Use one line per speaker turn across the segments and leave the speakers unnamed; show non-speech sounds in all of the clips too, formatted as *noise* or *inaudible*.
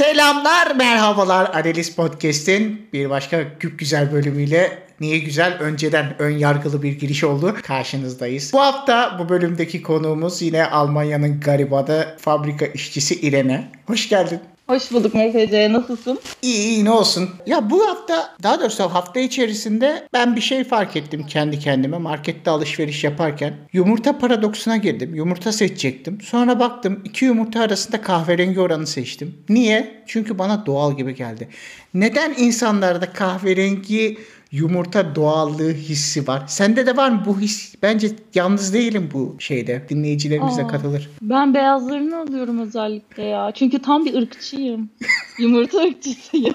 Selamlar, merhabalar Analiz Podcast'in bir başka küp güzel bölümüyle Niye güzel? Önceden ön yargılı bir giriş oldu. Karşınızdayız. Bu hafta bu bölümdeki konuğumuz yine Almanya'nın garibanı fabrika işçisi İrene. Hoş geldin.
Hoş bulduk MFC. Nasılsın?
İyi iyi ne olsun. Ya bu hafta daha doğrusu hafta içerisinde ben bir şey fark ettim kendi kendime markette alışveriş yaparken. Yumurta paradoksuna girdim. Yumurta seçecektim. Sonra baktım iki yumurta arasında kahverengi oranı seçtim. Niye? Çünkü bana doğal gibi geldi. Neden insanlarda kahverengi yumurta doğallığı hissi var. Sende de var mı bu his? Bence yalnız değilim bu şeyde. Dinleyicilerimiz de katılır.
Ben beyazlarını alıyorum özellikle ya. Çünkü tam bir ırkçıyım. *laughs* yumurta ırkçısıyım.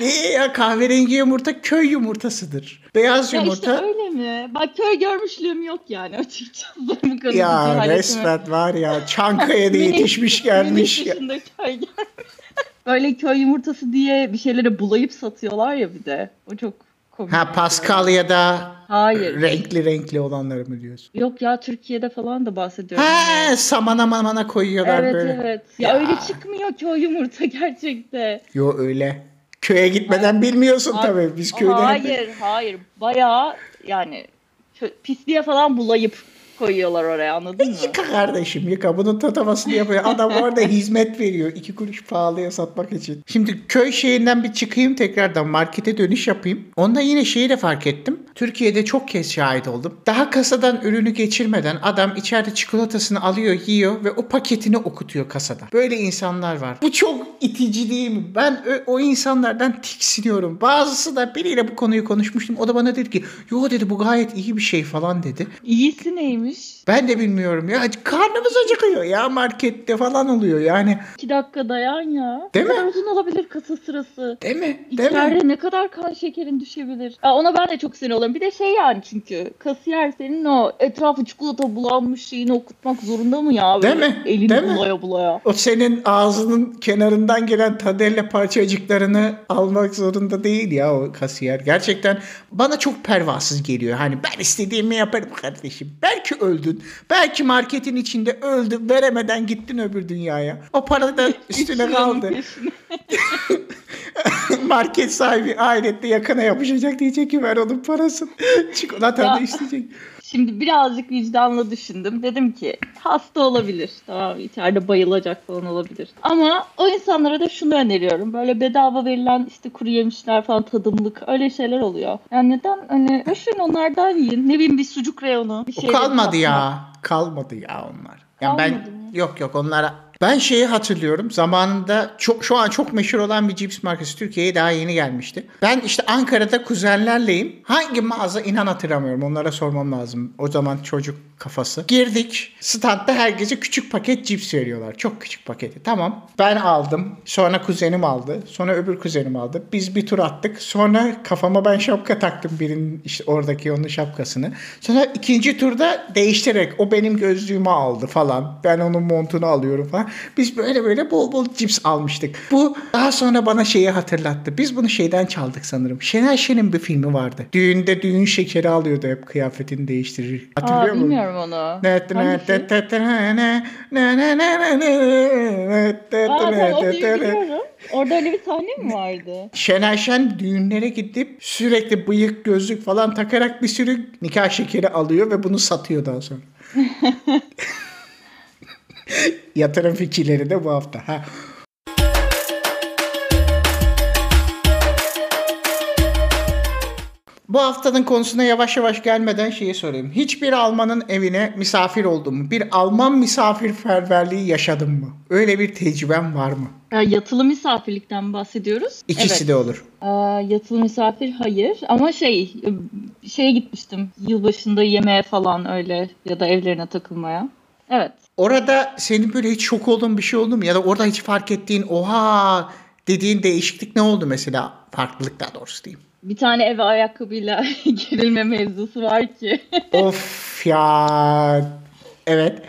Ne ya kahverengi yumurta köy yumurtasıdır. Beyaz
ya
yumurta.
işte öyle mi? Bak köy görmüşlüğüm yok yani açıkçası. *laughs* Bu
ya resmen var ya *laughs* Çankaya'da yetişmiş gelmiş.
Yaşında köy gelmiş. Böyle köy yumurtası diye bir şeylere bulayıp satıyorlar ya bir de. O çok komik.
Ha Paskalya'da
Hayır.
renkli renkli olanları mı diyorsun?
Yok ya Türkiye'de falan da bahsediyorum.
Ha samana mamana koyuyorlar
evet
böyle.
evet. Ya, öyle çıkmıyor ki o yumurta *laughs* gerçekte.
Yo öyle. Köye gitmeden bilmiyorsun
Hayır.
tabii. Biz köyde hep-
Hayır, hayır. Bayağı yani kö- pisliğe falan bulayıp koyuyorlar oraya anladın mı?
Yıka kardeşim yıka. Bunun tatamasını yapıyor. Adam orada *laughs* hizmet veriyor. iki kuruş pahalıya satmak için. Şimdi köy şeyinden bir çıkayım tekrardan markete dönüş yapayım. Onda yine şeyi de fark ettim. Türkiye'de çok kez şahit oldum. Daha kasadan ürünü geçirmeden adam içeride çikolatasını alıyor yiyor ve o paketini okutuyor kasada. Böyle insanlar var. Bu çok itici değil mi? Ben ö- o insanlardan tiksiniyorum. Bazısı da biriyle bu konuyu konuşmuştum. O da bana dedi ki yo dedi bu gayet iyi bir şey falan dedi.
İyisi neymiş?
Ben de bilmiyorum ya. Karnımız acıkıyor ya markette falan oluyor yani.
İki dakika dayan ya.
Değil
ne
mi?
kadar uzun olabilir kasa sırası.
Değil mi? Değil mi?
İçeride ne kadar kan şekerin düşebilir. Aa, ona ben de çok sinir oluyorum. Bir de şey yani çünkü kasiyer senin o etrafı çikolata bulanmış şeyini okutmak zorunda mı ya?
Değil
Böyle
mi?
Elini
Değil mi?
bulaya bulaya.
O senin ağzının kenarından gelen tadelle parçacıklarını almak zorunda değil ya o kasiyer. Gerçekten bana çok pervasız geliyor. Hani ben istediğimi yaparım kardeşim. Belki öldün. Belki marketin içinde öldün. Veremeden gittin öbür dünyaya. O para da *laughs* üstüne kaldı. *laughs* Market sahibi ahirette yakana yapışacak diyecek ki ver onun parasını. *laughs* Çikolatanı
Ya.
isteyecek.
Şimdi birazcık vicdanla düşündüm. Dedim ki hasta olabilir. Tamam içeride bayılacak falan olabilir. Ama o insanlara da şunu öneriyorum. Böyle bedava verilen işte kuru yemişler falan tadımlık öyle şeyler oluyor. Yani neden hani boşverin onlardan yiyin. Ne bileyim bir sucuk reyonu. Bir
O
şey
kalmadı ya. Kalmadı ya onlar. Yani ben
Kalmadı mı?
yok yok onlara ben şeyi hatırlıyorum. Zamanında çok şu an çok meşhur olan bir cips markası Türkiye'ye daha yeni gelmişti. Ben işte Ankara'da kuzenlerleyim. Hangi mağaza inan hatırlamıyorum. Onlara sormam lazım. O zaman çocuk kafası. Girdik. Standta her gece küçük paket cips veriyorlar. Çok küçük paketi. Tamam. Ben aldım. Sonra kuzenim aldı. Sonra öbür kuzenim aldı. Biz bir tur attık. Sonra kafama ben şapka taktım birinin işte oradaki onun şapkasını. Sonra ikinci turda değiştirerek o benim gözlüğümü aldı falan. Ben onun montunu alıyorum falan. Biz böyle böyle bol bol cips almıştık. Bu daha sonra bana şeyi hatırlattı. Biz bunu şeyden çaldık sanırım. Şener Şen'in bir filmi vardı. Düğünde düğün şekeri alıyordu hep kıyafetini değiştirir. Hatırlıyor musun?
bilmiyorum onu. Hangisi? Aa, ben o biliyorum. Orada öyle bir sahne mi vardı?
Şener Şen düğünlere gidip sürekli bıyık gözlük falan takarak bir sürü nikah şekeri alıyor ve bunu satıyor daha sonra. *laughs* Yatırım fikirleri de bu hafta. Ha. Bu haftanın konusuna yavaş yavaş gelmeden şeyi sorayım. Hiçbir Almanın evine misafir oldun mu? Bir Alman misafirperverliği yaşadın mı? Öyle bir tecrüben var mı?
Ya, yatılı misafirlikten bahsediyoruz.
İkisi
Evet.
de olur.
Aa, yatılı misafir hayır ama şey şeye gitmiştim yılbaşında yemeğe falan öyle ya da evlerine takılmaya. Evet.
Orada senin böyle hiç şok olduğun bir şey oldu mu? Ya da orada hiç fark ettiğin oha dediğin değişiklik ne oldu mesela? Farklılık daha doğrusu diyeyim.
Bir tane eve ayakkabıyla *laughs* girilme mevzusu var ki. *laughs*
of ya. Evet.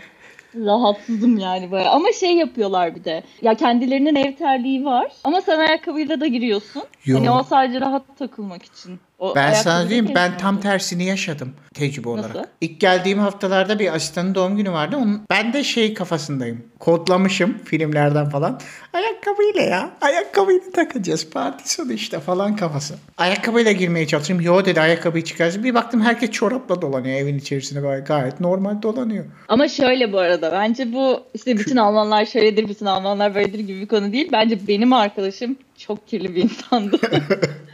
Rahatsızım yani böyle. Ama şey yapıyorlar bir de. Ya kendilerinin ev terliği var ama sen ayakkabıyla da giriyorsun.
Yo.
Hani o sadece rahat takılmak için. O
Ben sana diyeyim ben tam tersini yaşadım tecrübe olarak.
Nasıl?
İlk geldiğim haftalarda bir asistanın doğum günü vardı. Onun, ben de şey kafasındayım. Kodlamışım filmlerden falan. Ayakkabıyla ya. Ayakkabıyla takacağız. Parti sonu işte falan kafası. Ayakkabıyla girmeye çalıştım. Yo dedi ayakkabıyı çıkarsın. Bir baktım herkes çorapla dolanıyor evin içerisinde gayet, gayet normal dolanıyor.
Ama şöyle bu arada bence bu işte bütün Almanlar şöyledir, bütün Almanlar böyledir gibi bir konu değil. Bence benim arkadaşım çok kirli bir insandı.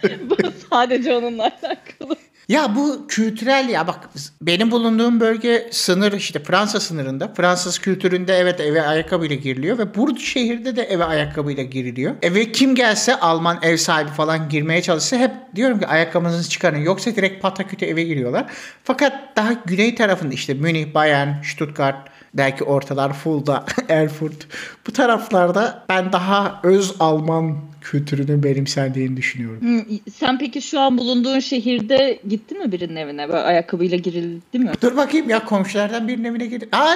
*laughs* bu sadece onunla alakalı.
Ya bu kültürel ya bak benim bulunduğum bölge sınır işte Fransa sınırında. Fransız kültüründe evet eve ayakkabıyla giriliyor ve Burdu şehirde de eve ayakkabıyla giriliyor. Eve kim gelse Alman ev sahibi falan girmeye çalışsa hep diyorum ki ayakkabınızı çıkarın yoksa direkt pataküte eve giriyorlar. Fakat daha güney tarafında işte Münih, Bayern, Stuttgart belki ortalar Fulda, *laughs* Erfurt bu taraflarda ben daha öz Alman kültürünün benimsendiğini düşünüyorum.
Sen peki şu an bulunduğun şehirde gittin mi birinin evine? Böyle ayakkabıyla girildi mi?
Dur bakayım ya komşulardan birinin evine girdim. Aa,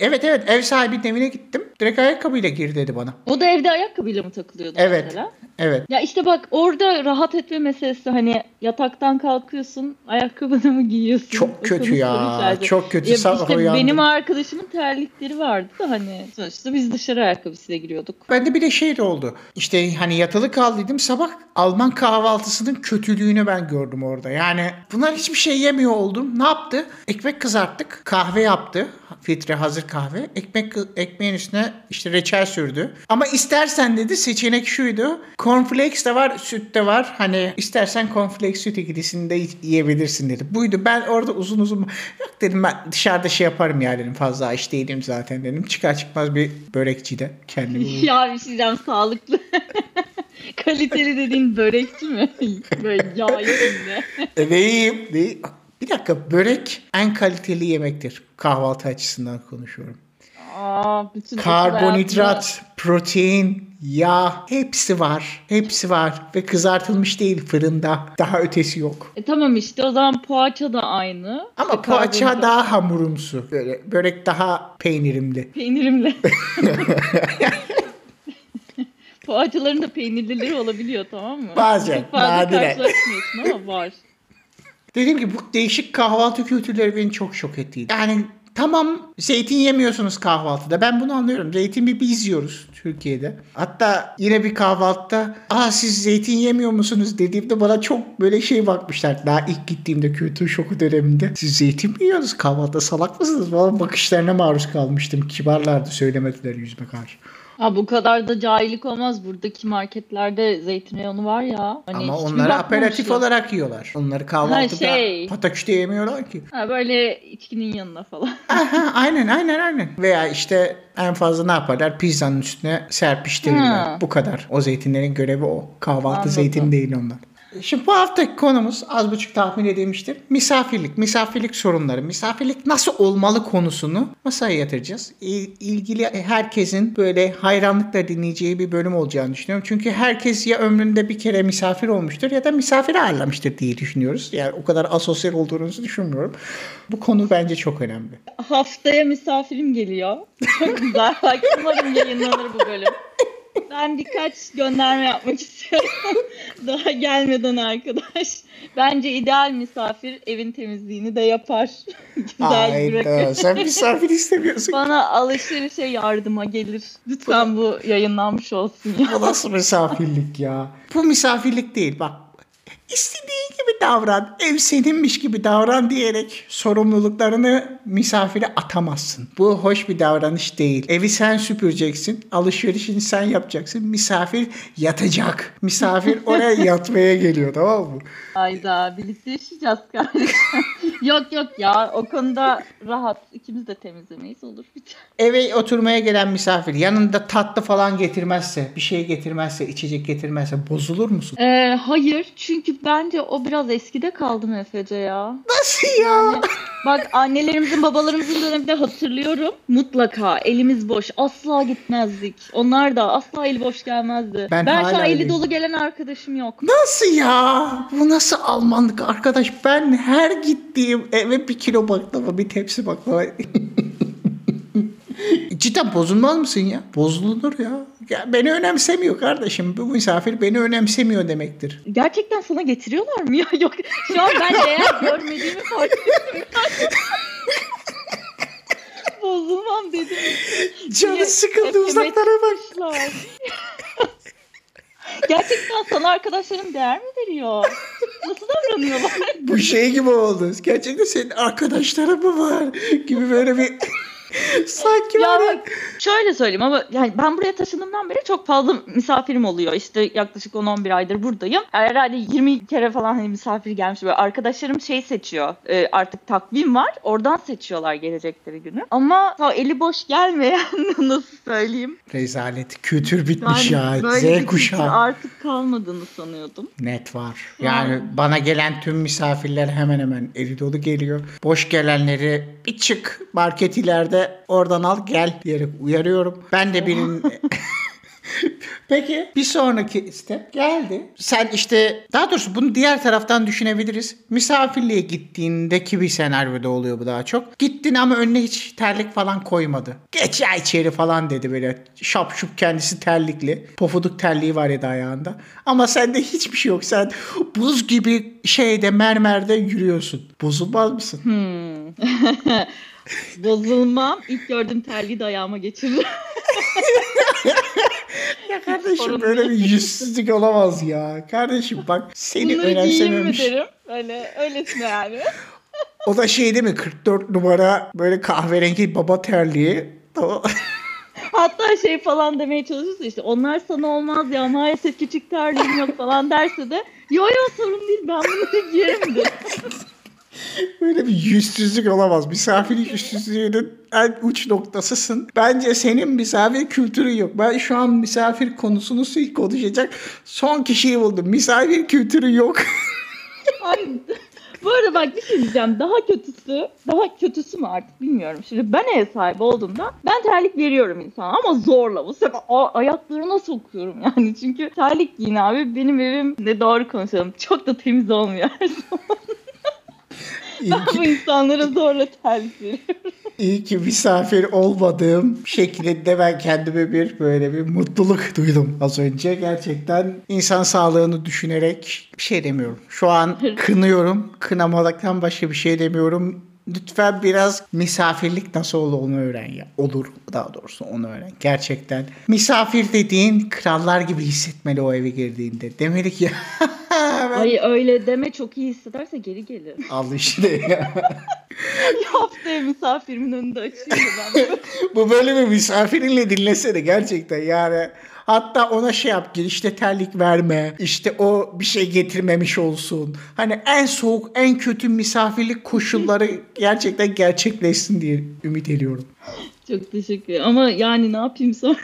evet evet ev sahibinin evine gittim. Direkt ayakkabıyla gir dedi bana.
O da evde ayakkabıyla mı takılıyordu
Evet.
mesela?
Evet.
Ya işte bak orada rahat etme meselesi hani yataktan kalkıyorsun ayakkabını mı giyiyorsun?
Çok kötü ya,
işareti.
çok kötü.
Ya işte
uyandım.
benim arkadaşımın terlikleri vardı da hani sonuçta biz dışarı ayakkabısıyla giriyorduk.
Bende bir de şey de oldu. İşte hani yatılı kaldıydım sabah Alman kahvaltısının kötülüğünü ben gördüm orada. Yani bunlar hiçbir şey yemiyor oldum. Ne yaptı? Ekmek kızarttık. Kahve yaptı. Filtre hazır kahve. Ekmek ekmeğin üstüne işte reçel sürdü. Ama istersen dedi seçenek şuydu. Cornflakes de var, süt de var. Hani istersen cornflakes süt ikilisini de yiyebilirsin dedi. Buydu. Ben orada uzun uzun yok dedim ben dışarıda şey yaparım ya dedim. Fazla aç değilim zaten dedim. Çıkar çıkmaz bir börekçide kendimi *laughs*
ya bir şey diyeceğim sağlıklı. *laughs* *laughs* Kaliteli dediğin börekçi mi? *laughs* Böyle yağ içinde.
Değil, değil. Bir dakika börek en kaliteli yemektir. Kahvaltı açısından konuşuyorum.
Aa, bütün
Karbonhidrat, protein, yağ hepsi var. Hepsi var ve kızartılmış değil fırında. Daha ötesi yok.
E tamam işte o zaman poğaça da aynı.
Ama
İşte
poğaça daha hamurumsu. Böyle börek daha peynirimli.
Peynirimle. *laughs* Poğaçaların da peynirlileri olabiliyor tamam mı?
Bazen,
Çok fazla
nadiren.
karşılaşmıyorsun ama var.
Dediğim gibi bu değişik kahvaltı kültürleri beni çok şok etti. Yani tamam zeytin yemiyorsunuz kahvaltıda. Ben bunu anlıyorum. Zeytin bir biz yiyoruz Türkiye'de. Hatta yine bir kahvaltıda aa siz zeytin yemiyor musunuz dediğimde bana çok böyle şey bakmışlar. Daha ilk gittiğimde kültür şoku döneminde. Siz zeytin mi yiyorsunuz kahvaltıda salak mısınız? Falan bakışlarına maruz kalmıştım. Kibarlardı söylemediler yüzüme karşı.
Ha bu kadar da cahillik olmaz. Buradaki marketlerde zeytin reyonu var ya. Hani
Ama onları aperatif
bakmamışlar?
olarak yiyorlar. Onları kahvaltıda
şey.
pataküste yemiyorlar ki.
Ha böyle içkinin yanına falan. *laughs*
Aha, aynen aynen aynen. Veya işte en fazla ne yaparlar? Pizzanın üstüne serpiştirirler.
Ha.
Bu kadar. O zeytinlerin görevi o. Kahvaltı
Anladım.
zeytin değil onlar. Şimdi bu haftaki konumuz az buçuk tahmin edilmiştir. Misafirlik, misafirlik sorunları, misafirlik nasıl olmalı konusunu masaya yatıracağız. İl- ilgili herkesin böyle hayranlıkla dinleyeceği bir bölüm olacağını düşünüyorum. Çünkü herkes ya ömründe bir kere misafir olmuştur ya da misafir ağırlamıştır diye düşünüyoruz. Yani o kadar asosyal olduğunuzu düşünmüyorum. Bu konu bence çok önemli.
Haftaya misafirim geliyor. Çok güzel. Umarım yayınlanır bu bölüm. *laughs* Ben birkaç gönderme yapmak istiyorum. *laughs* Daha gelmeden arkadaş. Bence ideal misafir evin temizliğini de yapar. *laughs* Güzel.
Hayda sen misafir istemiyorsun.
Bana alışverişe yardıma gelir. Lütfen bu yayınlanmış olsun ya.
Bu nasıl misafirlik ya? Bu misafirlik değil bak. İstediğin gibi davran, ev seninmiş gibi davran diyerek sorumluluklarını misafire atamazsın. Bu hoş bir davranış değil. Evi sen süpüreceksin, alışverişini sen yapacaksın. Misafir yatacak. Misafir *laughs* oraya yatmaya geliyor tamam mı?
Hayda birlikte yaşayacağız kardeşim. *laughs* yok yok ya o konuda rahat. İkimiz de temizlemeyiz olur biter.
Eve oturmaya gelen misafir yanında tatlı falan getirmezse, bir şey getirmezse, içecek getirmezse bozulur musun?
Ee, hayır çünkü bence o biraz eskide kaldı Mefece ya.
Nasıl ya?
Bak annelerimizin babalarımızın döneminde hatırlıyorum. Mutlaka elimiz boş asla gitmezdik. Onlar da asla eli boş gelmezdi.
Ben
Ben, şu an eli dolu gelen arkadaşım yok.
Nasıl ya? Bu nasıl Almanlık arkadaş? Ben her gittiğim eve bir kilo baklava, bir tepsi baklava. *laughs* Cidden bozulmaz mısın ya? Bozulur ya. Ya beni önemsemiyor kardeşim. Bu misafir beni önemsemiyor demektir.
Gerçekten sana getiriyorlar mı ya? *laughs* Yok. Şu an ben değer görmediğimi fark ettim. *laughs* Bozulmam dedim.
Canı sıkıldı uzaklara bak. *laughs*
Gerçekten sana arkadaşların değer mi veriyor? Nasıl davranıyorlar?
Bu şey gibi oldu. Gerçekten senin arkadaşların mı var? Gibi böyle bir Sanki
Ya bak, şöyle söyleyeyim ama yani ben buraya taşındığımdan beri çok fazla misafirim oluyor. İşte yaklaşık 10-11 aydır buradayım. Yani herhalde 20 kere falan hani misafir gelmiş. Böyle arkadaşlarım şey seçiyor. e, artık takvim var. Oradan seçiyorlar gelecekleri günü. Ama o eli boş gelmeyen *laughs* nasıl söyleyeyim.
Rezalet. Kültür bitmiş
Ben
ya.
böyle
Z kuşağı.
artık kalmadığını sanıyordum.
Net var. Yani bana gelen tüm misafirler hemen hemen eli dolu geliyor. Boş gelenleri bir çık market ileride oradan al gel diyerek uyarıyorum. Ben de birinin... *laughs* Peki bir sonraki step geldi. Sen işte daha doğrusu bunu diğer taraftan düşünebiliriz. Misafirliğe gittiğindeki bir senaryoda oluyor bu daha çok. Gittin ama önüne hiç terlik falan koymadı. Geç ya içeri falan dedi böyle. Şapşup kendisi terlikli. Pofuduk terliği var ya da ayağında. Ama sende hiçbir şey yok. Sen buz gibi şeyde mermerde yürüyorsun. Bozulmaz mısın? *laughs*
Bozulmam. İlk gördüğüm terliği de ayağıma geçiririm. *laughs*
Ya kardeşim
Sorun
böyle bir yüzsüzlük olamaz ya. Kardeşim bak seni
Bunları
önemsememiş.
derim. Öyle, öylesine yani.
O da şey değil mi 44 numara böyle kahverengi baba terliği. Tamam. *laughs*
Hatta şey falan demeye çalışırsa işte onlar sana olmaz ya maalesef küçük terliğim yok falan derse de yo yo sorun değil ben bunu giyerim de. *laughs*
Böyle bir yüzsüzlük olamaz. Misafirlik yüzsüzlüğünün en uç noktasısın. Bence senin misafir kültürün yok. Ben şu an misafir konusunu konuşacak son kişiyi buldum. Misafir kültürü yok. *laughs*
Ay, bu arada bak bir şey diyeceğim. Daha kötüsü, daha kötüsü mü artık bilmiyorum. Şimdi ben ev sahibi olduğumda ben terlik veriyorum insana ama zorla. Bu sefer a- ayaklarına sokuyorum yani. Çünkü terlik giyin abi. Benim evim ne doğru konuşalım. Çok da temiz olmuyor her zaman.
İyi
Ben
ki,
bu insanlara zorla veriyorum.
iyi ki misafir olmadığım şeklinde ben kendime bir böyle bir mutluluk duydum az önce. Gerçekten insan sağlığını düşünerek bir şey demiyorum. Şu an *laughs* kınıyorum. Kınamaktan başka bir şey demiyorum. Lütfen biraz misafirlik nasıl olur onu öğren ya. Olur daha doğrusu onu öğren. Gerçekten. Misafir dediğin krallar gibi hissetmeli o eve girdiğinde. Demeli *laughs* ki ben
Ay öyle deme çok iyi hissederse geri gelir. *laughs*
al işte *laughs* ya.
Haftaya misafirimin önünde açayım ben. *laughs*
Bu bölümü misafirinle dinlesene gerçekten yani. Hatta ona şey yap girişte terlik verme. İşte o bir şey getirmemiş olsun. Hani en soğuk en kötü misafirlik koşulları gerçekten gerçekleşsin diye ümit ediyorum.
Çok teşekkür ederim. Ama yani ne yapayım sonra?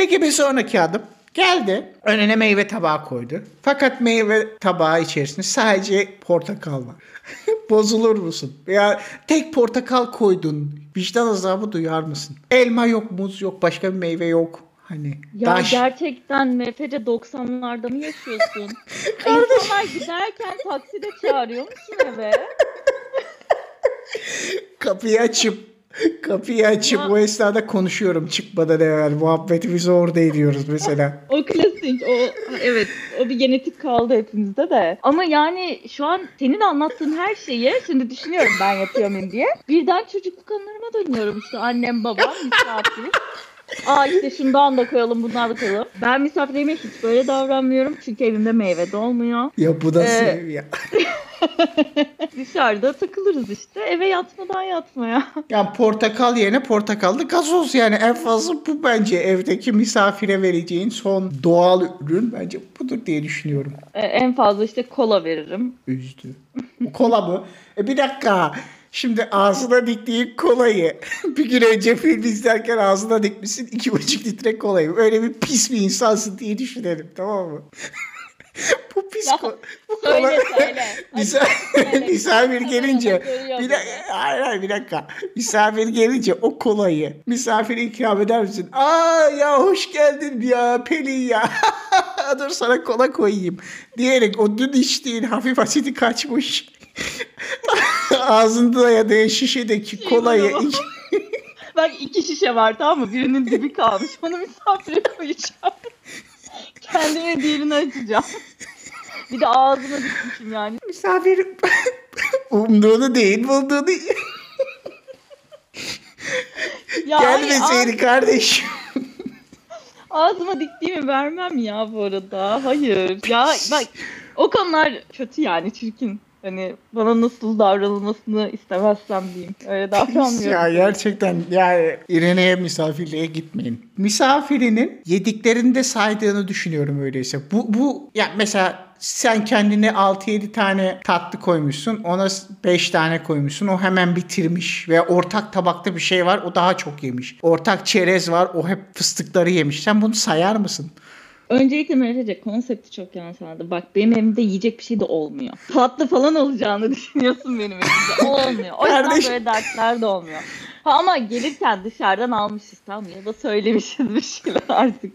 Peki bir sonraki adım. Geldi önüne meyve tabağı koydu. Fakat meyve tabağı içerisinde sadece portakal var. *laughs* Bozulur musun? Ya tek portakal koydun. Vicdan azabı duyar mısın? Elma yok, muz yok, başka bir meyve yok. Hani
Ya
daş-
gerçekten MFC 90'larda mı yaşıyorsun? *laughs* İnsanlar giderken takside çağırıyor musun eve?
kapıyı açıp kapıyı açıp
Ya-
o esnada konuşuyorum çıkmadan evvel muhabbetimizi orada ediyoruz mesela.
O klasik, o evet, o bir genetik kaldı hepimizde de. Ama yani şu an senin anlattığın her şeyi şimdi düşünüyorum ben yapıyor muyum diye. Birden çocukluk anılarıma dönüyorum işte annem babam misafir. Aa işte şundan da koyalım bundan da koyalım. Ben misafirime hiç böyle davranmıyorum çünkü evimde meyve de olmuyor.
Ya bu da
Ee,
sev ya. *laughs*
Dışarıda takılırız işte eve yatmadan yatmaya.
Yani portakal yerine portakallı gazoz yani en fazla bu bence evdeki misafire vereceğin son doğal ürün bence budur diye düşünüyorum.
Ee, en fazla işte kola veririm.
Üzdü. Kola mı? E bir dakika. Şimdi ağzına diktiğin kolayı *laughs* bir gün önce film izlerken ağzına dikmişsin iki buçuk litre kolayı. Öyle bir pis bir insansın diye düşünelim tamam mı? *laughs* bu pis
Ya,
ko- bu
söyle,
kola-
söyle. *laughs* Hadi
Misafir, misafir gelince bir dakika, hayır hayır bir dakika. Misafir gelince o kolayı misafire ikram eder misin? Aa ya hoş geldin ya Pelin ya. Dur sana kola koyayım. Diyerek o dün içtiğin hafif asidi kaçmış. *laughs* ağzında dayadığı şişedeki
Şey
kolayı *laughs*
Bak iki şişe var tamam mı? Birinin dibi kalmış. Onu misafire koyacağım. *laughs* Kendime diğerini açacağım. Bir de ağzıma dikmişim yani.
misafir umduğunu değil bulduğunu
Ya
gelmeseydi kardeşim.
Ağzıma diktiğimi vermem ya bu arada. Hayır. Ya bak o konular kötü yani çirkin. Hani bana nasıl davranılmasını istemezsem diyeyim. Öyle *laughs* davranmıyorum.
ya gerçekten yani İrene'ye misafirliğe gitmeyin. Misafirinin yediklerinde saydığını düşünüyorum öyleyse. Bu, bu ya mesela sen kendine 6-7 tane tatlı koymuşsun. Ona 5 tane koymuşsun. O hemen bitirmiş. Veya ortak tabakta bir şey var. O daha çok yemiş. Ortak çerez var. O hep fıstıkları yemiş. Sen bunu sayar mısın?
Öncelikle Mehmet'e konsepti çok yanlış anladı. Bak benim evimde yiyecek bir şey de olmuyor. Tatlı falan olacağını *laughs* düşünüyorsun benim evimde. Olmuyor. O yüzden
Kardeşim.
böyle dertler de olmuyor. Ha ama gelirken dışarıdan almışız tamam mı? ya da söylemişiz bir şeyler artık.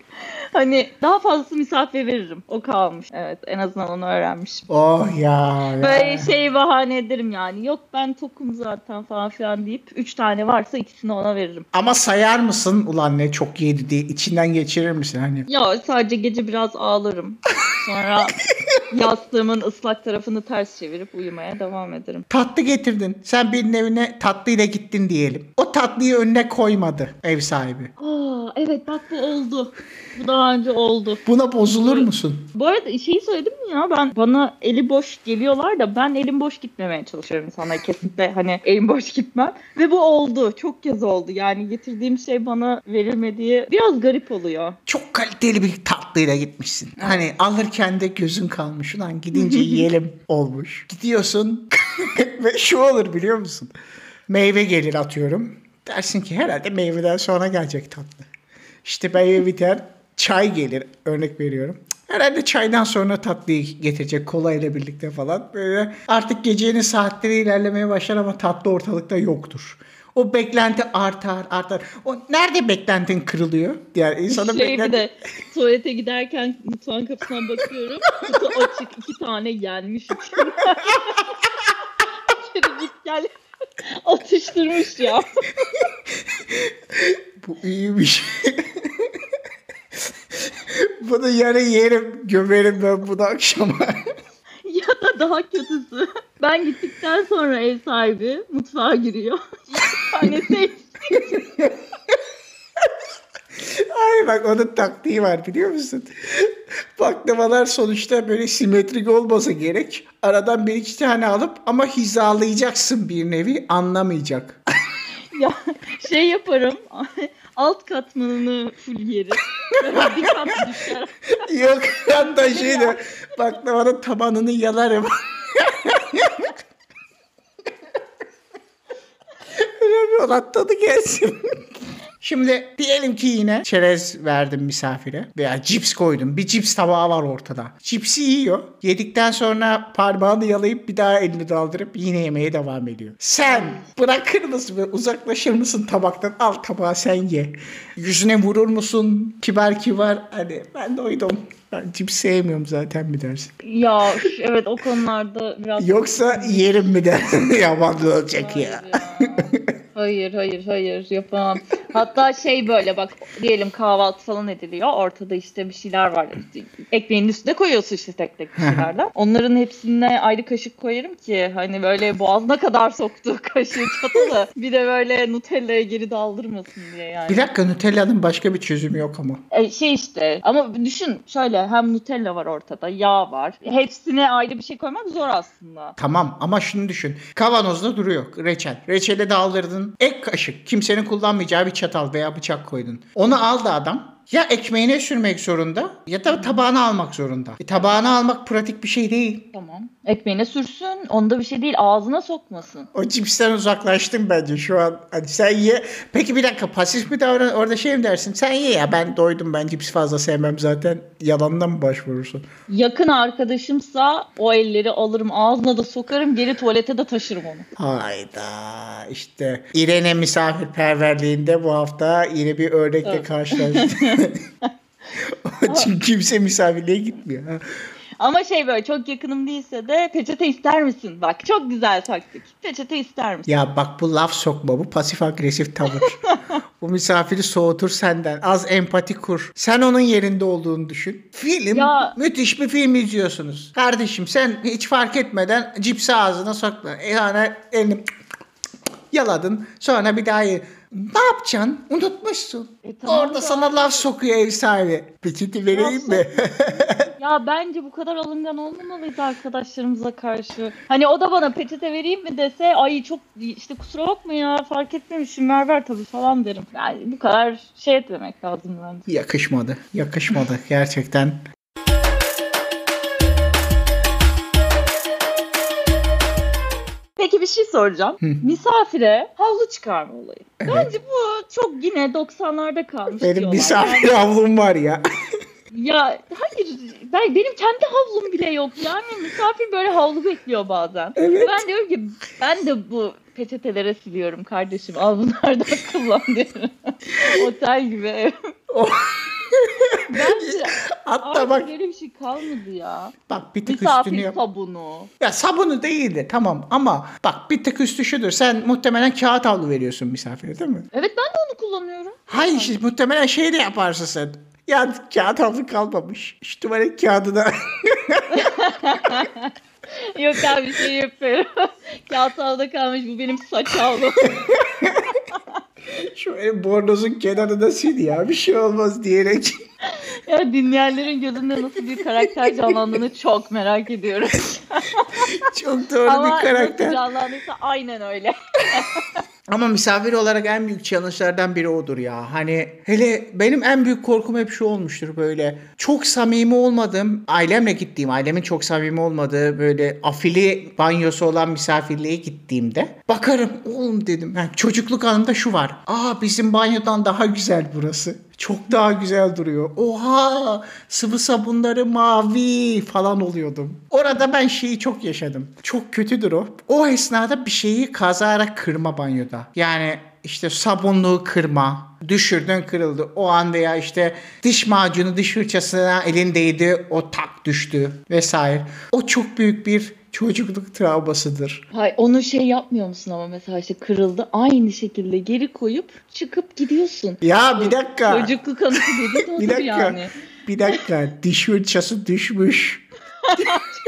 Hani daha fazlası misafir veririm. O kalmış. Evet en azından onu öğrenmişim.
Oh ya. ya.
Böyle şey bahane ederim yani. Yok ben tokum zaten falan filan deyip 3 tane varsa ikisini ona veririm.
Ama sayar mısın ulan ne çok yedi diye içinden geçirir misin hani?
Ya sadece gece biraz ağlarım. Sonra *laughs* yastığımın ıslak tarafını ters çevirip uyumaya devam ederim.
Tatlı getirdin. Sen birinin evine tatlıyla gittin diyelim. O tatlıyı önüne koymadı ev sahibi.
Aa, evet bak bu oldu. Bu daha önce oldu.
Buna bozulur musun?
Bu arada şeyi söyledim mi ya ben bana eli boş geliyorlar da ben elim boş gitmemeye çalışıyorum insanlara kesinlikle hani elim boş gitmem. Ve bu oldu. Çok kez oldu. Yani getirdiğim şey bana verilmediği biraz garip oluyor.
Çok kaliteli bir tatlıyla gitmişsin. Hani alırken de gözün kalmış. Ulan gidince *laughs* yiyelim olmuş. Gidiyorsun *laughs* ve şu olur biliyor musun? Meyve gelir atıyorum. Dersin ki herhalde meyveden sonra gelecek tatlı. İşte meyve biter. Çay gelir. Örnek veriyorum. Herhalde çaydan sonra tatlıyı getirecek kolayla birlikte falan. Böyle artık gecenin saatleri ilerlemeye başlar ama tatlı ortalıkta yoktur. O beklenti artar artar. O nerede beklentin kırılıyor? Yani insanın
şey bir
beklenti-
de tuvalete giderken mutfağın kapısına bakıyorum. Kutu açık iki tane yenmiş içinde. İçeri git gel. Atıştırmış ya.
Bu iyiymiş. bunu yarın yerim, gömerim ben bunu akşama.
ya da daha kötüsü. Ben gittikten sonra ev sahibi mutfağa giriyor. Tanesi. *laughs*
Ay bak onun taktiği var biliyor musun? Baklavalar sonuçta böyle simetrik olmasa gerek. Aradan bir iki tane alıp ama hizalayacaksın bir nevi anlamayacak. *laughs*
ya şey yaparım. *laughs* Alt katmanını full yerim. Böyle bir kat düşer.
Yok hatta şey de baklavanın tabanını yalarım. Önemli olan tadı gelsin. Şimdi diyelim ki yine çerez verdim misafire veya cips koydum. Bir cips tabağı var ortada. Cipsi yiyor. Yedikten sonra parmağını yalayıp bir daha elini daldırıp yine yemeye devam ediyor. Sen bırakır mısın ve uzaklaşır mısın tabaktan? Al tabağı sen ye. Yüzüne vurur musun? Kibar kibar. Hani ben doydum. Ben cips sevmiyorum zaten mi dersin?
Ya evet o konularda biraz... *laughs*
Yoksa yerim mi dersin? *laughs* Yabancı olacak ya.
Hayır ya. Hayır hayır hayır yapamam. Hatta şey böyle bak diyelim kahvaltı falan ediliyor. Ortada işte bir şeyler var. Ekmeğin üstüne koyuyorsun işte tek tek bir şeylerden. Onların hepsine ayrı kaşık koyarım ki hani böyle boğazına kadar *laughs* soktu kaşığı çatalı. Bir de böyle Nutella'ya geri daldırmasın diye yani.
Bir dakika Nutella'nın başka bir çözümü yok ama.
E, şey işte ama düşün şöyle hem Nutella var ortada yağ var. Hepsine ayrı bir şey koymak zor aslında.
Tamam ama şunu düşün. Kavanozda duruyor reçel. Reçeli daldırdın. Ek kaşık. Kimsenin kullanmayacağı bir çatal veya bıçak koydun. Onu aldı adam. Ya ekmeğine sürmek zorunda ya da tabağına almak zorunda. E, tabağına almak pratik bir şey değil.
Tamam. Ekmeğine sürsün. Onda bir şey değil. Ağzına sokmasın.
O cipsten uzaklaştım bence şu an. Hadi sen ye. Peki bir dakika pasif mi davran? Orada şey mi dersin? Sen ye ya ben doydum ben cips fazla sevmem zaten. Yalandan mı başvurursun?
Yakın arkadaşımsa o elleri alırım ağzına da sokarım geri tuvalete de taşırım onu.
Hayda işte İrene misafirperverliğinde bu hafta yine bir örnekle
Evet.
karşılaştık. *laughs* *laughs* Çünkü kimse misafirliğe gitmiyor.
Ama şey böyle çok yakınım değilse de peçete ister misin? Bak çok güzel taktik. Peçete ister misin?
Ya bak bu laf sokma bu pasif agresif tavır. *laughs* bu misafiri soğutur senden. Az empati kur. Sen onun yerinde olduğunu düşün. Film
Ya-
müthiş bir film izliyorsunuz. Kardeşim sen hiç fark etmeden cipsi ağzına sokma. E, Yani elini yaladın. Sonra bir daha ye. Ne yapacaksın? Unutmuşsun.
E, tamam
Orada
da-
sana laf sokuyor ev sahibi. Peçete vereyim mi?
Ya bence bu kadar alıngan olmamalıyız arkadaşlarımıza karşı. Hani o da bana peçete vereyim mi dese ay çok işte kusura bakma ya fark etmemişim ver ver tabii falan derim. Yani bu kadar şey etmemek lazım bence.
Yakışmadı. Yakışmadı *laughs* gerçekten.
Peki bir şey soracağım. Misafire havlu çıkarma olayı. Bence bu çok yine 90'larda kalmış
Benim
diyorlar.
misafir havlum var ya. *laughs*
Ya hayır ben, benim kendi havlum bile yok. Yani misafir böyle havlu bekliyor bazen.
Evet.
Ben diyorum ki ben de bu peçetelere siliyorum kardeşim. Al bunlardan *laughs* kullan diyorum. Otel gibi ev. *laughs* Bence
Hatta bak
böyle bir şey kalmadı ya.
bak bir tık
Misafir
üstünü yap.
sabunu.
Ya sabunu değildi tamam ama bak bir tık üstü şudur. Sen muhtemelen kağıt havlu veriyorsun misafire değil mi?
Evet ben de onu kullanıyorum.
Hayır işte muhtemelen şey de yaparsın sen. Ya kağıt havlu kalmamış. Şu tuvalet kağıdına *laughs*
Yok abi bir şey yapıyorum. *laughs* Kağıt havluda kalmış bu benim saç havlum. *laughs*
şöyle bornozun kenarına sil ya bir şey olmaz diyerek.
ya dinleyenlerin gözünde nasıl bir karakter canlandığını çok merak ediyorum.
Çok doğru
Ama
bir
nasıl
karakter.
canlandıysa aynen öyle.
Ama misafir olarak en büyük challenge'lardan biri odur ya. Hani hele benim en büyük korkum hep şu olmuştur böyle. Çok samimi olmadığım, ailemle gittiğim, ailemin çok samimi olmadığı böyle afili banyosu olan misafirliğe gittiğimde bakarım oğlum dedim. Yani çocukluk anımda şu var. Aa bizim banyodan daha güzel burası. Çok daha güzel duruyor. Oha sıvı sabunları mavi falan oluyordum. Orada ben şeyi çok yaşadım. Çok kötüdür o. O esnada bir şeyi kazara kırma banyoda. Yani işte sabunluğu kırma. Düşürdün kırıldı. O an veya işte diş macunu diş fırçasına elin değdi o tak düştü vesaire. O çok büyük bir çocukluk travmasıdır.
Hay onu şey yapmıyor musun ama mesela işte kırıldı aynı şekilde geri koyup çıkıp gidiyorsun.
Ya bir dakika.
Çocukluk anısı dedi de odur *laughs*
Bir dakika.
yani.
Bir dakika. Diş fırçası düşmüş. *laughs*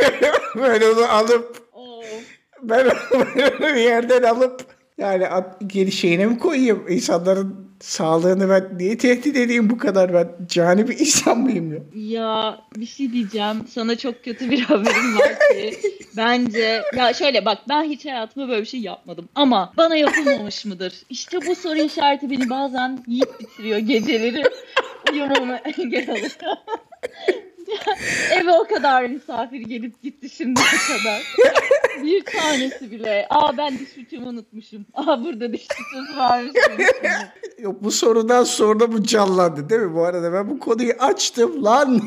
*laughs* ben onu alıp
Oo.
ben onu yerden alıp yani geri şeyine mi koyayım? İnsanların sağlığını ben niye tehdit edeyim bu kadar? Ben cani bir insan mıyım ya?
Ya bir şey diyeceğim. Sana çok kötü bir *laughs* haberim var ki. Bence ya şöyle bak ben hiç hayatımda böyle bir şey yapmadım. Ama bana yapılmamış mıdır? İşte bu soru işareti beni bazen yiyip bitiriyor geceleri. Uyumama engel oluyor. *laughs* Eve o kadar misafir gelip gitti şimdiye kadar. *laughs* Bir tanesi bile. Aa ben diş fırçamı unutmuşum. Aa burada diş fırçası varmış. *laughs*
Yok bu sorudan sonra bu canlandı değil mi? Bu arada ben bu konuyu açtım lan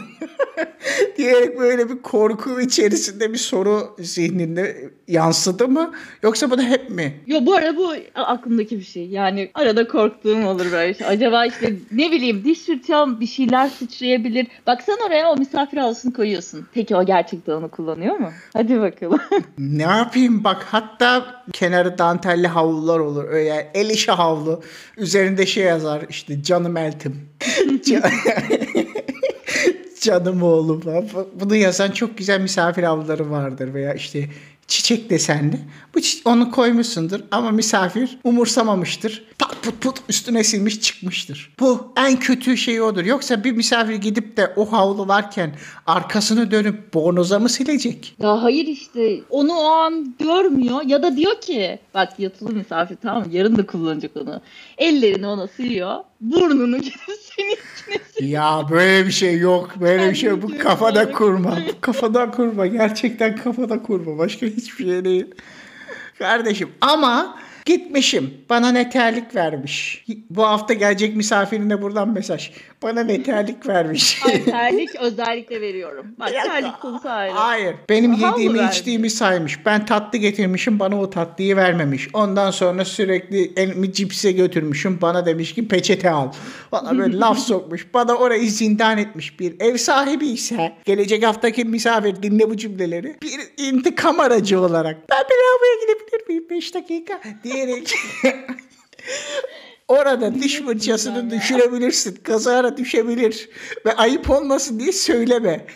diyerek böyle bir korku içerisinde bir soru zihninde yansıdı mı? Yoksa bu da hep mi?
Yo bu arada bu aklımdaki bir şey. Yani arada korktuğum olur böyle şey. Acaba işte ne bileyim diş fırçam bir şeyler sıçrayabilir. Baksan oraya o misafir havlusunu koyuyorsun. Peki o gerçekten onu kullanıyor mu? Hadi bakalım. *laughs*
Ne yapayım bak hatta kenarı dantelli havlular olur. Öyle el işi havlu. Üzerinde şey yazar işte canım eltim. *laughs* Can- *laughs* Canım oğlum. Bunu yazan çok güzel misafir havluları vardır veya işte çiçek desenli. Bu çi- onu koymuşsundur ama misafir umursamamıştır. Pat put put üstüne silmiş çıkmıştır. Bu en kötü şey odur. Yoksa bir misafir gidip de o havlu varken arkasını dönüp bornoza mı silecek?
ya hayır işte onu o an görmüyor ya da diyor ki bak yatılı misafir tamam yarın da kullanacak onu. Ellerini ona siliyor. Burnunu gidip *laughs* senin içine siliyor.
Ya böyle bir şey yok. Böyle bir şey yok. Bu
Ben
kafada kurma. Bu kafada kurma. Gerçekten kafada kurma. Başka hiçbir şey değil. Kardeşim ama Gitmişim. Bana ne terlik vermiş. Bu hafta gelecek misafirine buradan mesaj. Bana ne terlik vermiş. *laughs*
Ay, terlik *laughs* özellikle veriyorum. Bak terlik konusu ayrı.
Hayır. Benim
Aha,
yediğimi
verdi?
içtiğimi saymış. Ben tatlı getirmişim bana o tatlıyı vermemiş. Ondan sonra sürekli elimi cipse götürmüşüm. Bana demiş ki peçete al. Bana böyle *laughs* laf sokmuş. Bana orayı zindan etmiş bir ev sahibi ise gelecek haftaki misafir dinle bu cümleleri. Bir intikam aracı olarak ben bir lavaboya gidebilir miyim 5 dakika diyerek Orada diş fırçasını düşürebilirsin. Kazara düşebilir. Ve ayıp olmasın diye söyleme.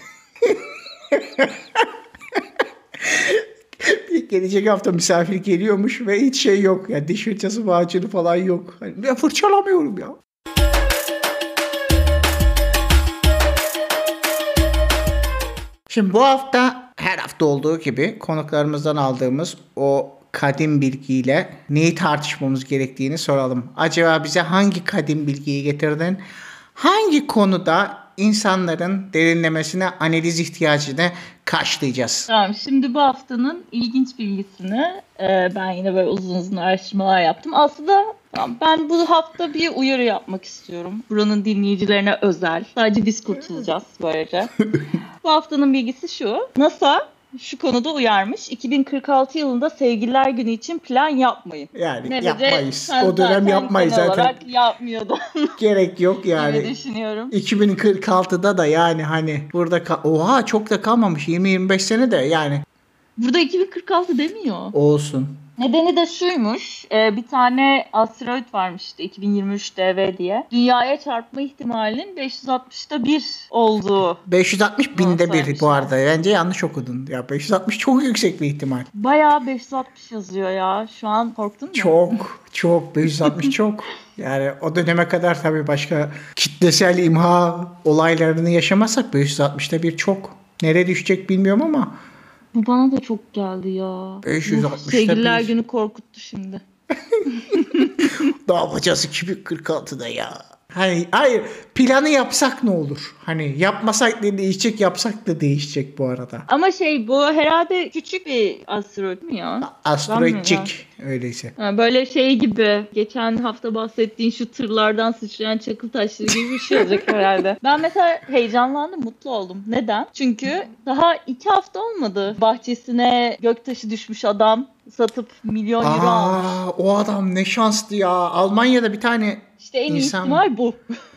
Bir *laughs* Gelecek hafta misafir geliyormuş ve hiç şey yok. Ya diş fırçası macunu falan yok. Hani ben fırçalamıyorum ya. Şimdi bu hafta her hafta olduğu gibi konuklarımızdan aldığımız o kadim bilgiyle neyi tartışmamız gerektiğini soralım. Acaba bize hangi kadim bilgiyi getirdin? Hangi konuda insanların derinlemesine analiz ihtiyacını karşılayacağız?
Tamam şimdi bu haftanın ilginç bilgisini e, ben yine böyle uzun uzun araştırmalar yaptım. Aslında tamam, ben bu hafta bir uyarı yapmak istiyorum. Buranın dinleyicilerine özel. Sadece biz *laughs* kurtulacağız böylece. bu haftanın bilgisi şu. NASA şu konuda uyarmış. 2046 yılında Sevgililer Günü için plan yapmayın.
Yani
Nerede
yapmayız.
sen
O dönem yapmayız zaten.
yapmıyordu *laughs*
Gerek yok
gibi
yani.
düşünüyorum.
2046'da da yani hani burada ka- oha çok da kalmamış 20-25 sene de yani
Burada 2046 demiyor.
olsun.
Nedeni de şuymuş. e, bir tane asteroid varmıştı 2023 DV diye. Dünyaya çarpma ihtimalinin 560'ta 1 olduğu.
560 binde bir bu arada. Bence yanlış okudun. Ya 560 çok yüksek bir ihtimal.
Bayağı 560 yazıyor ya. Şu an korktun mu?
Çok çok 560 *laughs* çok. Yani o döneme kadar tabii başka kitlesel imha olaylarını yaşamasak 560'da bir çok. Nereye düşecek bilmiyorum ama
Bu bana da çok geldi ya.
560'ta
Bu Sevgililer
bir.
günü korkuttu şimdi.
ne yapacağız 2046'da ya? Hayır, hayır planı yapsak ne olur? Hani yapmasak da değişecek yapsak da değişecek bu arada.
Ama şey bu herhalde küçük bir asteroid mi ya?
Asteroidcik öyleyse.
Ha, böyle şey gibi geçen hafta bahsettiğin şu tırlardan sıçrayan çakıl taşları gibi bir şey olacak herhalde. *laughs* Ben mesela heyecanlandım, mutlu oldum. Neden? Çünkü daha iki hafta olmadı. Bahçesine göktaşı düşmüş adam satıp milyon euro almış.
Aa, o adam ne şanslı ya. Almanya'da bir tane
İşte en
İnsan-
ihtimal bu.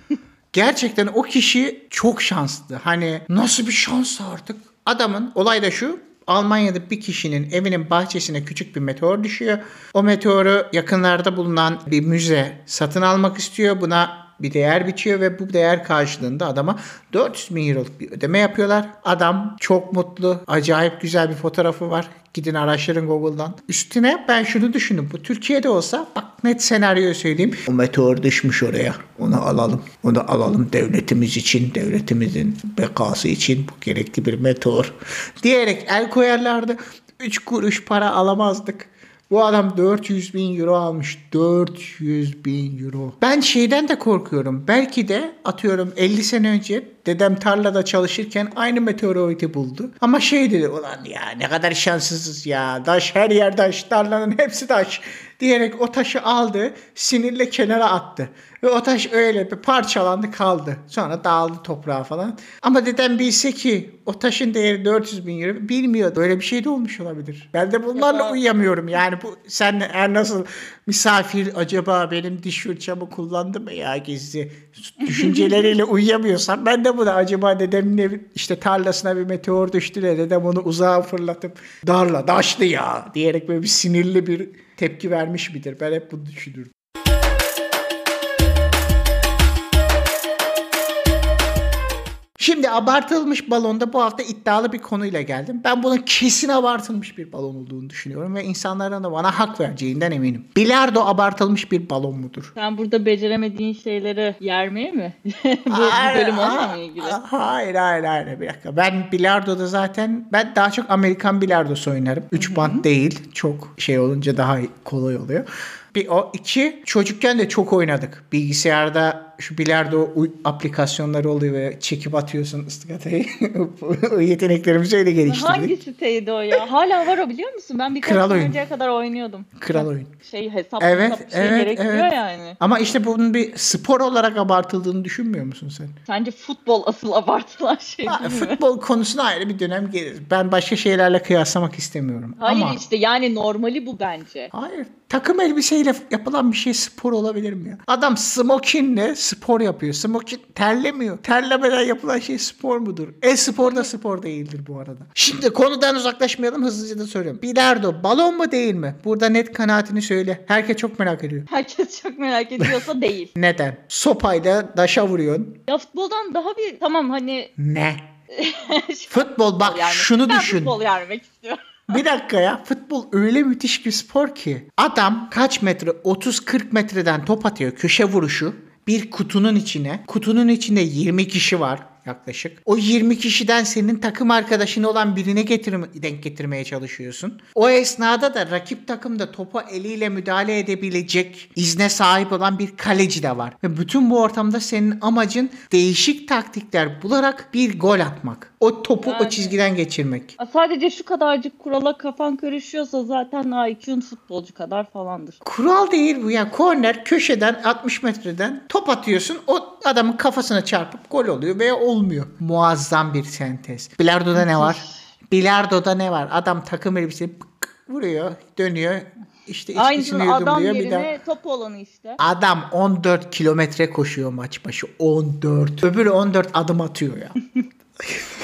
*laughs*
gerçekten o kişi çok şanslı. Hani nasıl bir şans artık? Adamın olay da şu. Almanya'da bir kişinin evinin bahçesine küçük bir meteor düşüyor. O meteoru yakınlarda bulunan bir müze satın almak istiyor. Buna bir değer biçiyor ve bu değer karşılığında adama 400 bin euroluk bir ödeme yapıyorlar. Adam çok mutlu. Acayip güzel bir fotoğrafı var. Gidin araştırın Google'dan. Üstüne ben şunu düşündüm. Bu Türkiye'de olsa bak net senaryoyu söyleyeyim. O meteor düşmüş oraya. Onu alalım. Onu alalım devletimiz için, devletimizin bekası için bu gerekli bir meteor. Diyerek el koyarlardı. 3 kuruş para alamazdık. Bu adam 400 bin euro almış. 400 bin euro. Ben şeyden de korkuyorum. Belki de atıyorum 50 sene önce dedem tarlada çalışırken aynı meteoroidi buldu. Ama şey dedi ulan ya ne kadar şanssızız ya. Taş her yer taş. Tarlanın hepsi taş. Diyerek o taşı aldı. Sinirle kenara attı. Ve o taş öyle bir parçalandı kaldı. Sonra dağıldı toprağa falan. Ama dedem bilse ki o taşın değeri 400 bin euro bilmiyor. Böyle bir şey de olmuş olabilir. Ben de bunlarla
Ya.
uyuyamıyorum. Yani bu sen her nasıl misafir acaba benim diş fırçamı kullandı mı ya gizli düşünceleriyle *laughs* uyuyamıyorsam ben de buna acaba dedemin evi, işte tarlasına bir meteor düştü de dedem onu uzağa fırlatıp darla taşlı ya diyerek böyle bir sinirli bir tepki vermiş midir? Ben hep bunu düşünürüm. Şimdi abartılmış balonda bu hafta iddialı bir konuyla geldim. Ben bunun kesin abartılmış bir balon olduğunu düşünüyorum ve insanların da bana hak vereceğinden eminim. Bilardo abartılmış bir balon mudur?
Sen burada beceremediğin şeyleri yermeye mi? *laughs* bu, bu
Hayır,
bölüm onunla mı ilgili?
Hayır hayır hayır bir dakika. Ben bilardoda zaten ben daha çok Amerikan bilardosu oynarım. 3 band değil. Çok şey olunca daha kolay oluyor. Bir o. iki çocukken de çok oynadık. Bilgisayarda şu bilardo aplikasyonları oluyor ve çekip atıyorsun ıstıkatayı. *laughs* yeteneklerimizi öyle geliştirdik.
Hangi siteydi o ya? Hala var o biliyor musun? Ben birkaç
Kral oyun.
önceye kadar oynuyordum.
Kral oyun.
Şey hesap
Evet,
hesap şey
evet,
gerektiriyor
evet.
yani.
Ama işte bunun bir spor olarak abartıldığını düşünmüyor musun sen?
Sence futbol asıl abartılan şey
Ha,
değil mi?
futbol konusuna ayrı bir dönem gelir. Ben başka şeylerle kıyaslamak istemiyorum.
Hayır
Ama
işte yani normali bu bence.
Hayır. Takım elbiseyle yapılan bir şey spor olabilir mi ya? Adam smokinle spor yapıyor. Smokin terlemiyor. Terlemeden yapılan şey spor mudur? E-spor da spor değildir bu arada. Şimdi konudan uzaklaşmayalım hızlıca da soruyorum. Bilardo balon mu değil mi? Burada net kanaatini söyle. Herkes çok merak ediyor.
Herkes çok merak ediyorsa *laughs* değil.
Neden? Sopayla daşa vuruyorsun.
Ya futboldan daha bir tamam hani *laughs*
Ne? *laughs* Futbol bak
yani
şunu
ben
düşün.
futbol yermek istiyorum.
Bir dakika ya. Futbol öyle müthiş bir spor ki. Adam kaç metre? 30-40 metreden top atıyor. Köşe vuruşu. Bir kutunun içine. Kutunun içinde 20 kişi var yaklaşık. O 20 kişiden senin takım arkadaşın olan birine getirme, denk getirmeye çalışıyorsun. O esnada da rakip takımda topa eliyle müdahale edebilecek izne sahip olan bir kaleci de var. Ve bütün bu ortamda senin amacın değişik taktikler bularak bir gol atmak. O topu o
Yani-
çizgiden geçirmek.
Sadece şu kadarcık kurala kafan karışıyorsa zaten IQ'un futbolcu kadar falandır.
Kural değil bu ya. Korner köşeden 60 metreden top atıyorsun. O adamın kafasına çarpıp gol oluyor veya olmuyor. Muazzam bir sentez. Bilardo'da ne var? Bilardo'da ne var? Adam takım elbisesi pık vuruyor, dönüyor. İşte içkisini
Aynısını adam
yudumluyor
yerine top olanı işte.
Adam 14 kilometre koşuyor maç başı. 14. Öbürü 14 adım atıyor ya. *laughs*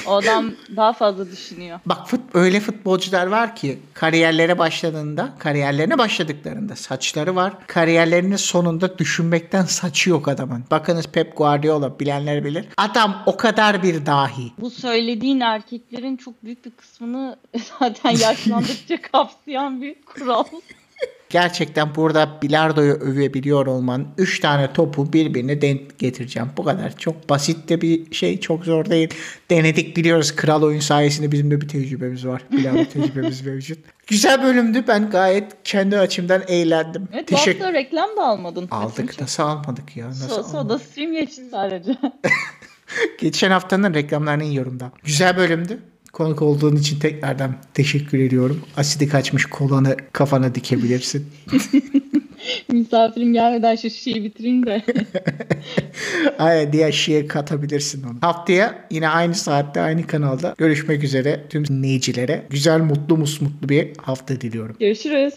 O adam daha fazla düşünüyor.
Bak fut, öyle futbolcular var ki kariyerlere başladığında, kariyerlerine başladıklarında saçları var. Kariyerlerinin sonunda düşünmekten saçı yok adamın. Bakınız Pep Guardiola bilenler bilir. Adam o kadar bir dahi.
Bu söylediğin erkeklerin çok büyük bir kısmını *laughs* zaten yaşlandıkça kapsayan bir kural.
Gerçekten burada bilardoyu övebiliyor olman 3 tane topu birbirine denk getireceğim. Bu kadar. Çok basit de bir şey. Çok zor değil. Denedik biliyoruz. Kral oyun sayesinde bizim de bir tecrübemiz var. Bilardo tecrübemiz *laughs* mevcut. Güzel bölümdü. Ben gayet kendi açımdan eğlendim.
Evet
Teşekkür
reklam da almadın.
Aldık. Nasıl almadık ya? Nasıl
So,
almadık?
soda stream geçti sadece. *laughs*
Geçen haftanın reklamlarını yiyorum da. Güzel bölümdü. Konuk olduğun için tekrardan teşekkür ediyorum. Asidi kaçmış kolanı kafana dikebilirsin. *laughs*
Misafirim gelmeden şu şişeyi bitireyim de. *laughs*
Ay, diğer şeye katabilirsin onu. Haftaya yine aynı saatte aynı kanalda görüşmek üzere tüm dinleyicilere. Güzel, mutlu, musmutlu bir hafta diliyorum.
Görüşürüz.